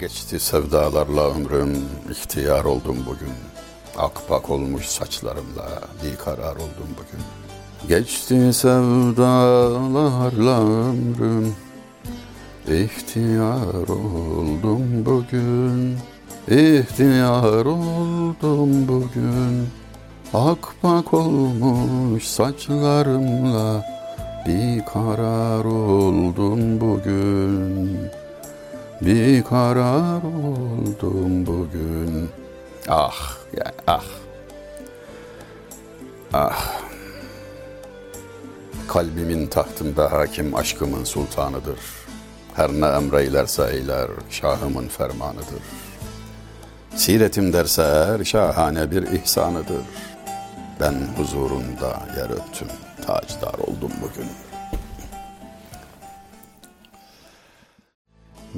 Geçti sevdalarla ömrüm, ihtiyar oldum bugün. Akbak olmuş saçlarımla bir karar oldum bugün. Geçti sevdalarla ömrüm, ihtiyar oldum bugün. İhtiyar oldum bugün. Akbak olmuş saçlarımla bir karar oldum bugün. Bir karar oldum bugün. Ah ya ah. Ah. Kalbimin tahtında hakim aşkımın sultanıdır. Her ne emreylerse eyler şahımın fermanıdır. Siretim derse eğer şahane bir ihsanıdır. Ben huzurunda yer öptüm, tacdar oldum bugün.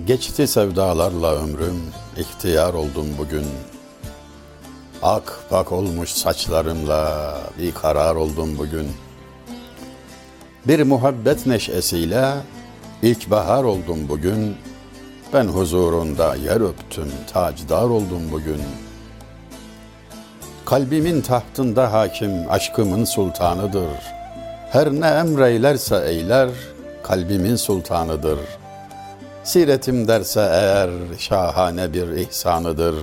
Geçti sevdalarla ömrüm, ihtiyar oldum bugün. Ak bak olmuş saçlarımla bir karar oldum bugün. Bir muhabbet neşesiyle ilkbahar oldum bugün. Ben huzurunda yer öptüm, tacdar oldum bugün. Kalbimin tahtında hakim aşkımın sultanıdır. Her ne emreylerse eyler, kalbimin sultanıdır. Siretim derse eğer şahane bir ihsanıdır.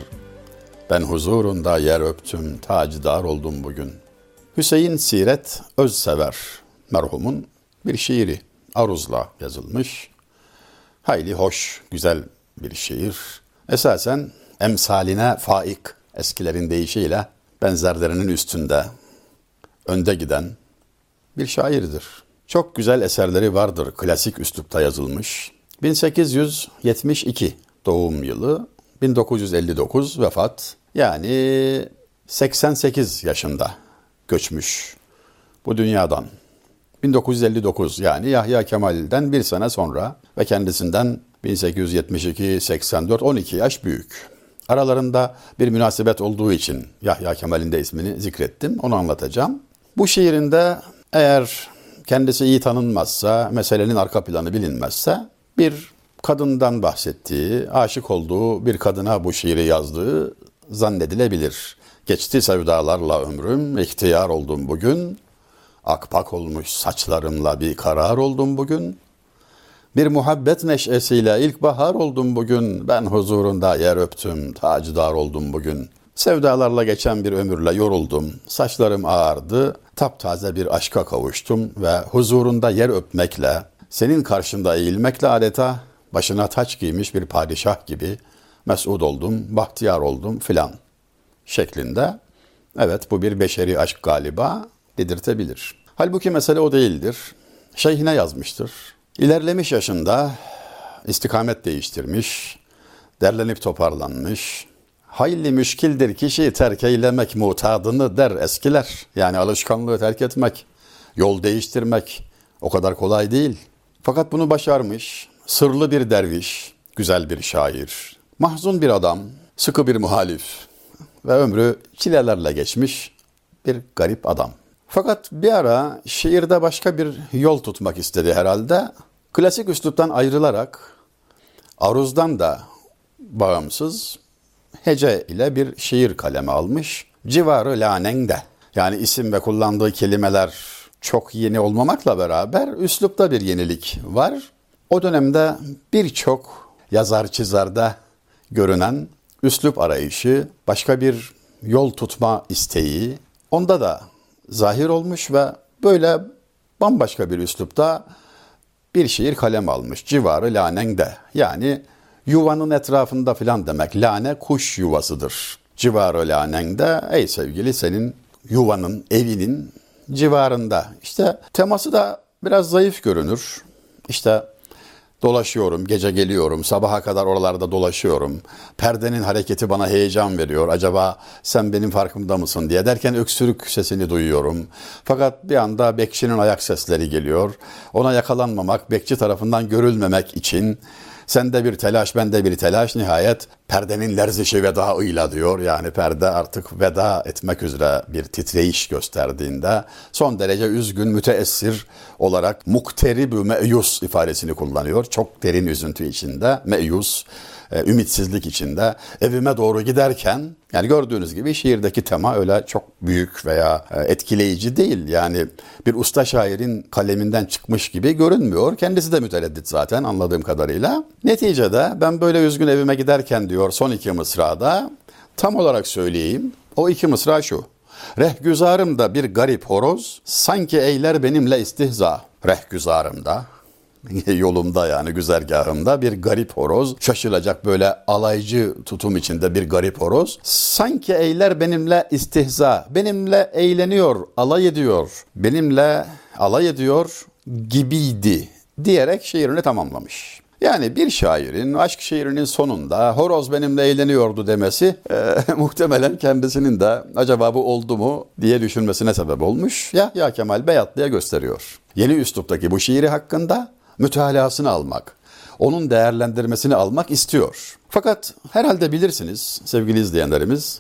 Ben huzurunda yer öptüm, tacdar oldum bugün. Hüseyin Siret Özsever merhumun bir şiiri aruzla yazılmış. Hayli hoş, güzel bir şiir. Esasen emsaline faik eskilerin deyişiyle benzerlerinin üstünde önde giden bir şairdir. Çok güzel eserleri vardır. Klasik üslupta yazılmış. 1872 doğum yılı, 1959 vefat. Yani 88 yaşında göçmüş bu dünyadan. 1959 yani Yahya Kemal'den bir sene sonra ve kendisinden 1872, 84, 12 yaş büyük. Aralarında bir münasebet olduğu için Yahya Kemal'in de ismini zikrettim. Onu anlatacağım. Bu şiirinde eğer kendisi iyi tanınmazsa, meselenin arka planı bilinmezse bir kadından bahsettiği, aşık olduğu bir kadına bu şiiri yazdığı zannedilebilir. Geçti sevdalarla ömrüm, ihtiyar oldum bugün. Akpak olmuş saçlarımla bir karar oldum bugün. Bir muhabbet neşesiyle ilkbahar oldum bugün. Ben huzurunda yer öptüm, tacdar oldum bugün. Sevdalarla geçen bir ömürle yoruldum. Saçlarım ağardı, taptaze bir aşka kavuştum ve huzurunda yer öpmekle, senin karşında eğilmekle adeta başına taç giymiş bir padişah gibi mesud oldum, bahtiyar oldum filan şeklinde. Evet bu bir beşeri aşk galiba dedirtebilir. Halbuki mesele o değildir. Şeyhine yazmıştır. İlerlemiş yaşında istikamet değiştirmiş, derlenip toparlanmış. Hayli müşkildir kişi terk eylemek mutadını der eskiler. Yani alışkanlığı terk etmek, yol değiştirmek o kadar kolay değil. Fakat bunu başarmış, sırlı bir derviş, güzel bir şair, mahzun bir adam, sıkı bir muhalif ve ömrü çilelerle geçmiş bir garip adam. Fakat bir ara şiirde başka bir yol tutmak istedi herhalde. Klasik üsluptan ayrılarak aruzdan da bağımsız hece ile bir şiir kaleme almış. Civarı lanengde. Yani isim ve kullandığı kelimeler çok yeni olmamakla beraber üslupta bir yenilik var. O dönemde birçok yazar çizerde görünen üslup arayışı, başka bir yol tutma isteği onda da zahir olmuş ve böyle bambaşka bir üslupta bir şiir kalem almış. Civarı lanengde yani yuvanın etrafında filan demek. Lane kuş yuvasıdır. Civarı lanengde ey sevgili senin yuvanın, evinin civarında. İşte teması da biraz zayıf görünür. İşte Dolaşıyorum, gece geliyorum, sabaha kadar oralarda dolaşıyorum. Perdenin hareketi bana heyecan veriyor. Acaba sen benim farkımda mısın diye derken öksürük sesini duyuyorum. Fakat bir anda bekçinin ayak sesleri geliyor. Ona yakalanmamak, bekçi tarafından görülmemek için Sende bir telaş, bende bir telaş. Nihayet perdenin lerzişi vedaıyla diyor. Yani perde artık veda etmek üzere bir titreyiş gösterdiğinde son derece üzgün, müteessir olarak mukteribü meyus ifadesini kullanıyor. Çok derin üzüntü içinde meyus e, ümitsizlik içinde evime doğru giderken yani gördüğünüz gibi şiirdeki tema öyle çok büyük veya e, etkileyici değil. Yani bir usta şairin kaleminden çıkmış gibi görünmüyor. Kendisi de mütereddit zaten anladığım kadarıyla. Neticede ben böyle üzgün evime giderken diyor son iki mısrada tam olarak söyleyeyim. O iki mısra şu. Rehgüzarımda bir garip horoz, sanki eyler benimle istihza. Rehgüzarımda, yolumda yani güzergahımda bir garip horoz, şaşılacak böyle alaycı tutum içinde bir garip horoz. Sanki eyler benimle istihza, benimle eğleniyor, alay ediyor, benimle alay ediyor gibiydi diyerek şiirini tamamlamış. Yani bir şairin aşk şiirinin sonunda horoz benimle eğleniyordu demesi e, muhtemelen kendisinin de acaba bu oldu mu diye düşünmesine sebep olmuş. Ya ya Kemal Beyatlı'ya gösteriyor. Yeni üsluptaki bu şiiri hakkında mütalasını almak, onun değerlendirmesini almak istiyor. Fakat herhalde bilirsiniz sevgili izleyenlerimiz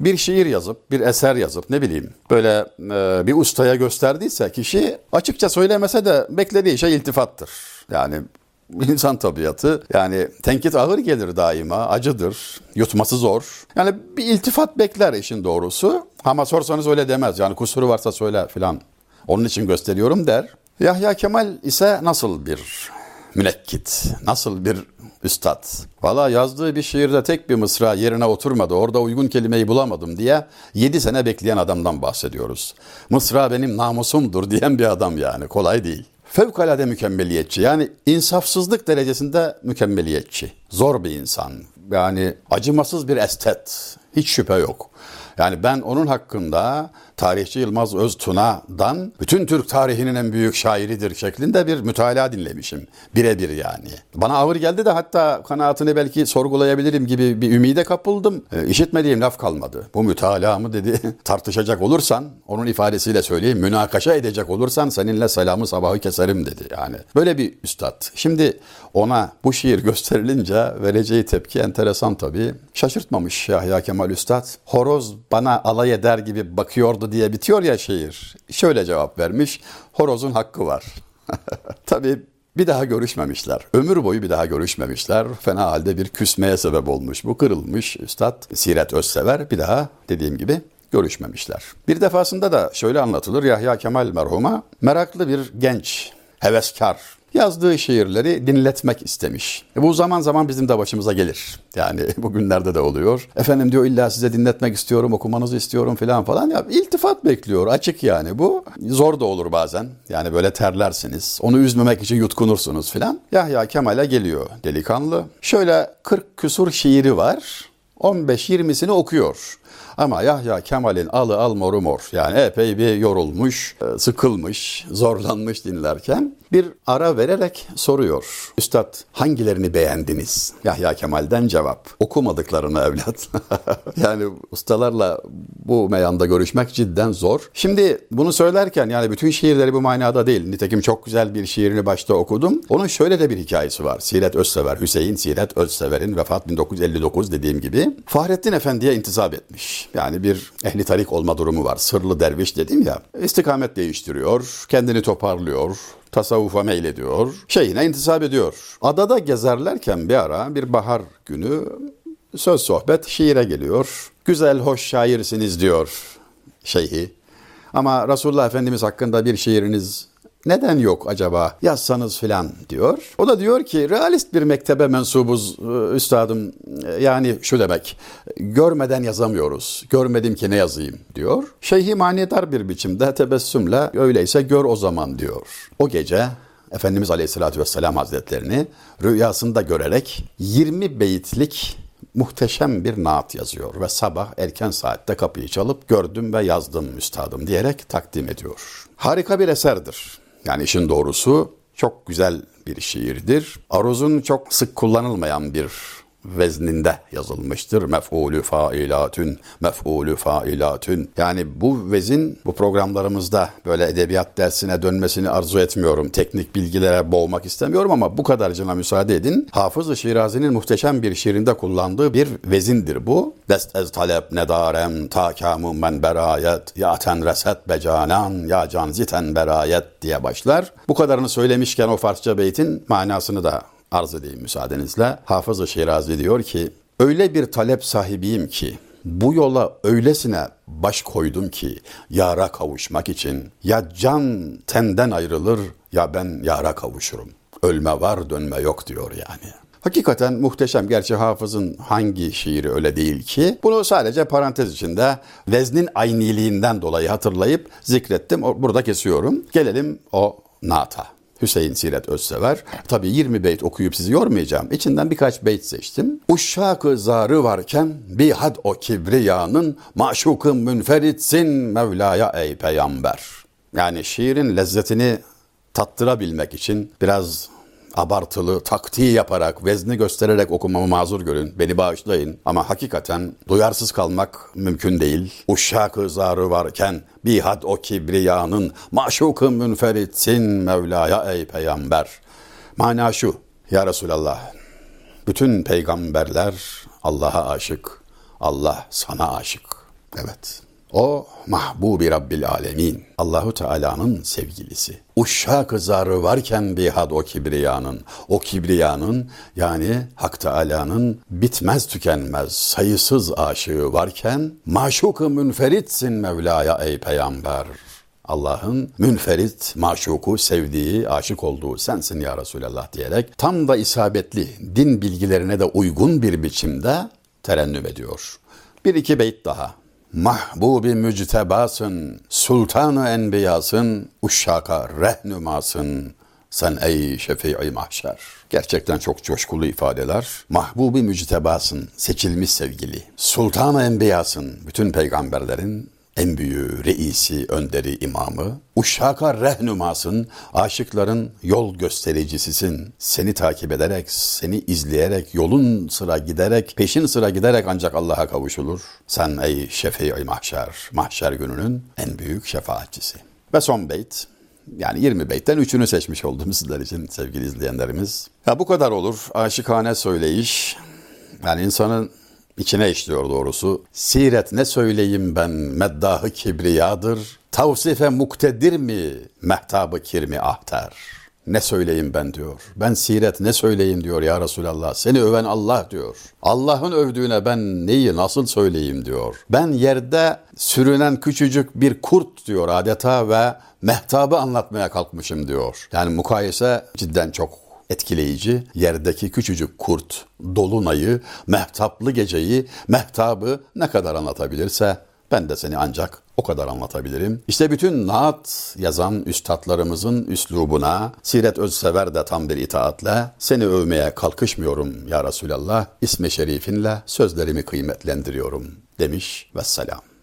bir şiir yazıp, bir eser yazıp ne bileyim böyle e, bir ustaya gösterdiyse kişi açıkça söylemese de beklediği şey iltifattır. Yani insan tabiatı yani tenkit ağır gelir daima, acıdır, yutması zor. Yani bir iltifat bekler işin doğrusu. Ama sorsanız öyle demez yani kusuru varsa söyle filan. Onun için gösteriyorum der. Yahya Kemal ise nasıl bir münekkit, nasıl bir üstad. Valla yazdığı bir şiirde tek bir mısra yerine oturmadı, orada uygun kelimeyi bulamadım diye 7 sene bekleyen adamdan bahsediyoruz. Mısra benim namusumdur diyen bir adam yani, kolay değil. Fevkalade mükemmeliyetçi yani insafsızlık derecesinde mükemmeliyetçi. Zor bir insan. Yani acımasız bir estet. Hiç şüphe yok. Yani ben onun hakkında tarihçi Yılmaz Öztuna'dan bütün Türk tarihinin en büyük şairidir şeklinde bir mütalaa dinlemişim. Birebir yani. Bana ağır geldi de hatta kanaatini belki sorgulayabilirim gibi bir ümide kapıldım. E, işitmediğim laf kalmadı. Bu mütalaa mı dedi tartışacak olursan onun ifadesiyle söyleyeyim münakaşa edecek olursan seninle selamı sabahı keserim dedi yani. Böyle bir üstad. Şimdi ona bu şiir gösterilince vereceği tepki enteresan tabii. Şaşırtmamış Yahya Kemal Üstad. Horoz bana alay eder gibi bakıyordu diye bitiyor ya şiir. Şöyle cevap vermiş. Horozun hakkı var. tabii bir daha görüşmemişler. Ömür boyu bir daha görüşmemişler. Fena halde bir küsmeye sebep olmuş. Bu kırılmış Üstad Siret Özsever bir daha dediğim gibi görüşmemişler. Bir defasında da şöyle anlatılır Yahya Kemal merhuma meraklı bir genç, heveskar, yazdığı şiirleri dinletmek istemiş. E bu zaman zaman bizim de başımıza gelir. Yani bugünlerde de oluyor. Efendim diyor illa size dinletmek istiyorum, okumanızı istiyorum falan falan. Ya iltifat bekliyor. Açık yani bu. Zor da olur bazen. Yani böyle terlersiniz. Onu üzmemek için yutkunursunuz falan. Yahya Kemal'e geliyor delikanlı. Şöyle 40 küsur şiiri var. 15-20'sini okuyor. Ama Yahya Kemal'in alı al moru mor. Yani epey bir yorulmuş, e, sıkılmış, zorlanmış dinlerken bir ara vererek soruyor. Üstad hangilerini beğendiniz? Yahya Kemal'den cevap. Okumadıklarını evlat. yani ustalarla bu meyanda görüşmek cidden zor. Şimdi bunu söylerken yani bütün şiirleri bu manada değil. Nitekim çok güzel bir şiirini başta okudum. Onun şöyle de bir hikayesi var. Siret Özsever, Hüseyin Siret Özsever'in vefat 1959 dediğim gibi. Fahrettin Efendi'ye intisap etmiş. Yani bir ehli tarik olma durumu var. Sırlı derviş dedim ya. İstikamet değiştiriyor, kendini toparlıyor, tasavvufa meylediyor, şeyine intisap ediyor. Adada gezerlerken bir ara bir bahar günü söz sohbet şiire geliyor. Güzel hoş şairsiniz diyor şeyhi. Ama Resulullah Efendimiz hakkında bir şiiriniz neden yok acaba yazsanız filan diyor. O da diyor ki realist bir mektebe mensubuz e, üstadım e, yani şu demek görmeden yazamıyoruz. Görmedim ki ne yazayım diyor. Şeyhi manidar bir biçimde tebessümle öyleyse gör o zaman diyor. O gece Efendimiz Aleyhisselatü Vesselam Hazretlerini rüyasında görerek 20 beyitlik muhteşem bir naat yazıyor ve sabah erken saatte kapıyı çalıp gördüm ve yazdım üstadım diyerek takdim ediyor. Harika bir eserdir. Yani işin doğrusu çok güzel bir şiirdir. Aruzun çok sık kullanılmayan bir vezninde yazılmıştır. Mef'ulü failatün, mef'ulü failatün. Yani bu vezin bu programlarımızda böyle edebiyat dersine dönmesini arzu etmiyorum. Teknik bilgilere boğmak istemiyorum ama bu kadarcına müsaade edin. Hafız-ı Şirazi'nin muhteşem bir şiirinde kullandığı bir vezindir bu. Dest ez talep nedarem ta kamu men berayet ya ten reset becanan ya can ziten berayet diye başlar. Bu kadarını söylemişken o Farsça beytin manasını da arz edeyim müsaadenizle. Hafız-ı Şirazi diyor ki, öyle bir talep sahibiyim ki, bu yola öylesine baş koydum ki yara kavuşmak için ya can tenden ayrılır ya ben yara kavuşurum. Ölme var dönme yok diyor yani. Hakikaten muhteşem. Gerçi Hafız'ın hangi şiiri öyle değil ki. Bunu sadece parantez içinde veznin ayniliğinden dolayı hatırlayıp zikrettim. Burada kesiyorum. Gelelim o nata. Hüseyin Siret Özsever. Tabii 20 beyt okuyup sizi yormayacağım. İçinden birkaç beyt seçtim. Uşşak-ı zarı varken bir had o kibriyanın maşukun münferitsin Mevla'ya ey peygamber. Yani şiirin lezzetini tattırabilmek için biraz abartılı, taktiği yaparak, vezni göstererek okumamı mazur görün. Beni bağışlayın. Ama hakikaten duyarsız kalmak mümkün değil. Uşşak-ı zarı varken bihad o kibriyanın maşukun münferitsin Mevla'ya ey peygamber. Mana şu. Ya Resulallah. Bütün peygamberler Allah'a aşık. Allah sana aşık. Evet. O mahbubi Rabbil Alemin. Allahu Teala'nın sevgilisi. Uşşak zarı varken bihad o kibriyanın. O kibriyanın yani Hak Teala'nın bitmez tükenmez sayısız aşığı varken maşuk-ı münferitsin Mevla'ya ey peygamber. Allah'ın münferit, maşuku, sevdiği, aşık olduğu sensin ya Resulallah diyerek tam da isabetli din bilgilerine de uygun bir biçimde terennüm ediyor. Bir iki beyt daha. Mahbubi müctebasın, sultanı enbiyasın, uşşaka rehnümasın, sen ey şefii mahşer. Gerçekten çok coşkulu ifadeler. Mahbubi müctebasın, seçilmiş sevgili. Sultanı enbiyasın, bütün peygamberlerin en büyüğü, reisi, önderi, imamı. Uşşaka rehnumasın, aşıkların yol göstericisisin. Seni takip ederek, seni izleyerek, yolun sıra giderek, peşin sıra giderek ancak Allah'a kavuşulur. Sen ey şefii mahşer, mahşer gününün en büyük şefaatçisi. Ve son beyt, yani 20 beytten üçünü seçmiş oldum sizler için sevgili izleyenlerimiz. Ya bu kadar olur. Aşıkane söyleyiş. Yani insanın içine işliyor doğrusu. Siret ne söyleyeyim ben meddahı kibriyadır. Tavsife muktedir mi mehtabı kirmi ahter. Ne söyleyeyim ben diyor. Ben siret ne söyleyeyim diyor ya Resulallah. Seni öven Allah diyor. Allah'ın övdüğüne ben neyi nasıl söyleyeyim diyor. Ben yerde sürünen küçücük bir kurt diyor adeta ve mehtabı anlatmaya kalkmışım diyor. Yani mukayese cidden çok etkileyici. Yerdeki küçücük kurt, dolunayı, mehtaplı geceyi, mehtabı ne kadar anlatabilirse ben de seni ancak o kadar anlatabilirim. İşte bütün naat yazan üstadlarımızın üslubuna Siret Özsever de tam bir itaatle seni övmeye kalkışmıyorum ya Resulallah. İsmi şerifinle sözlerimi kıymetlendiriyorum demiş ve selam.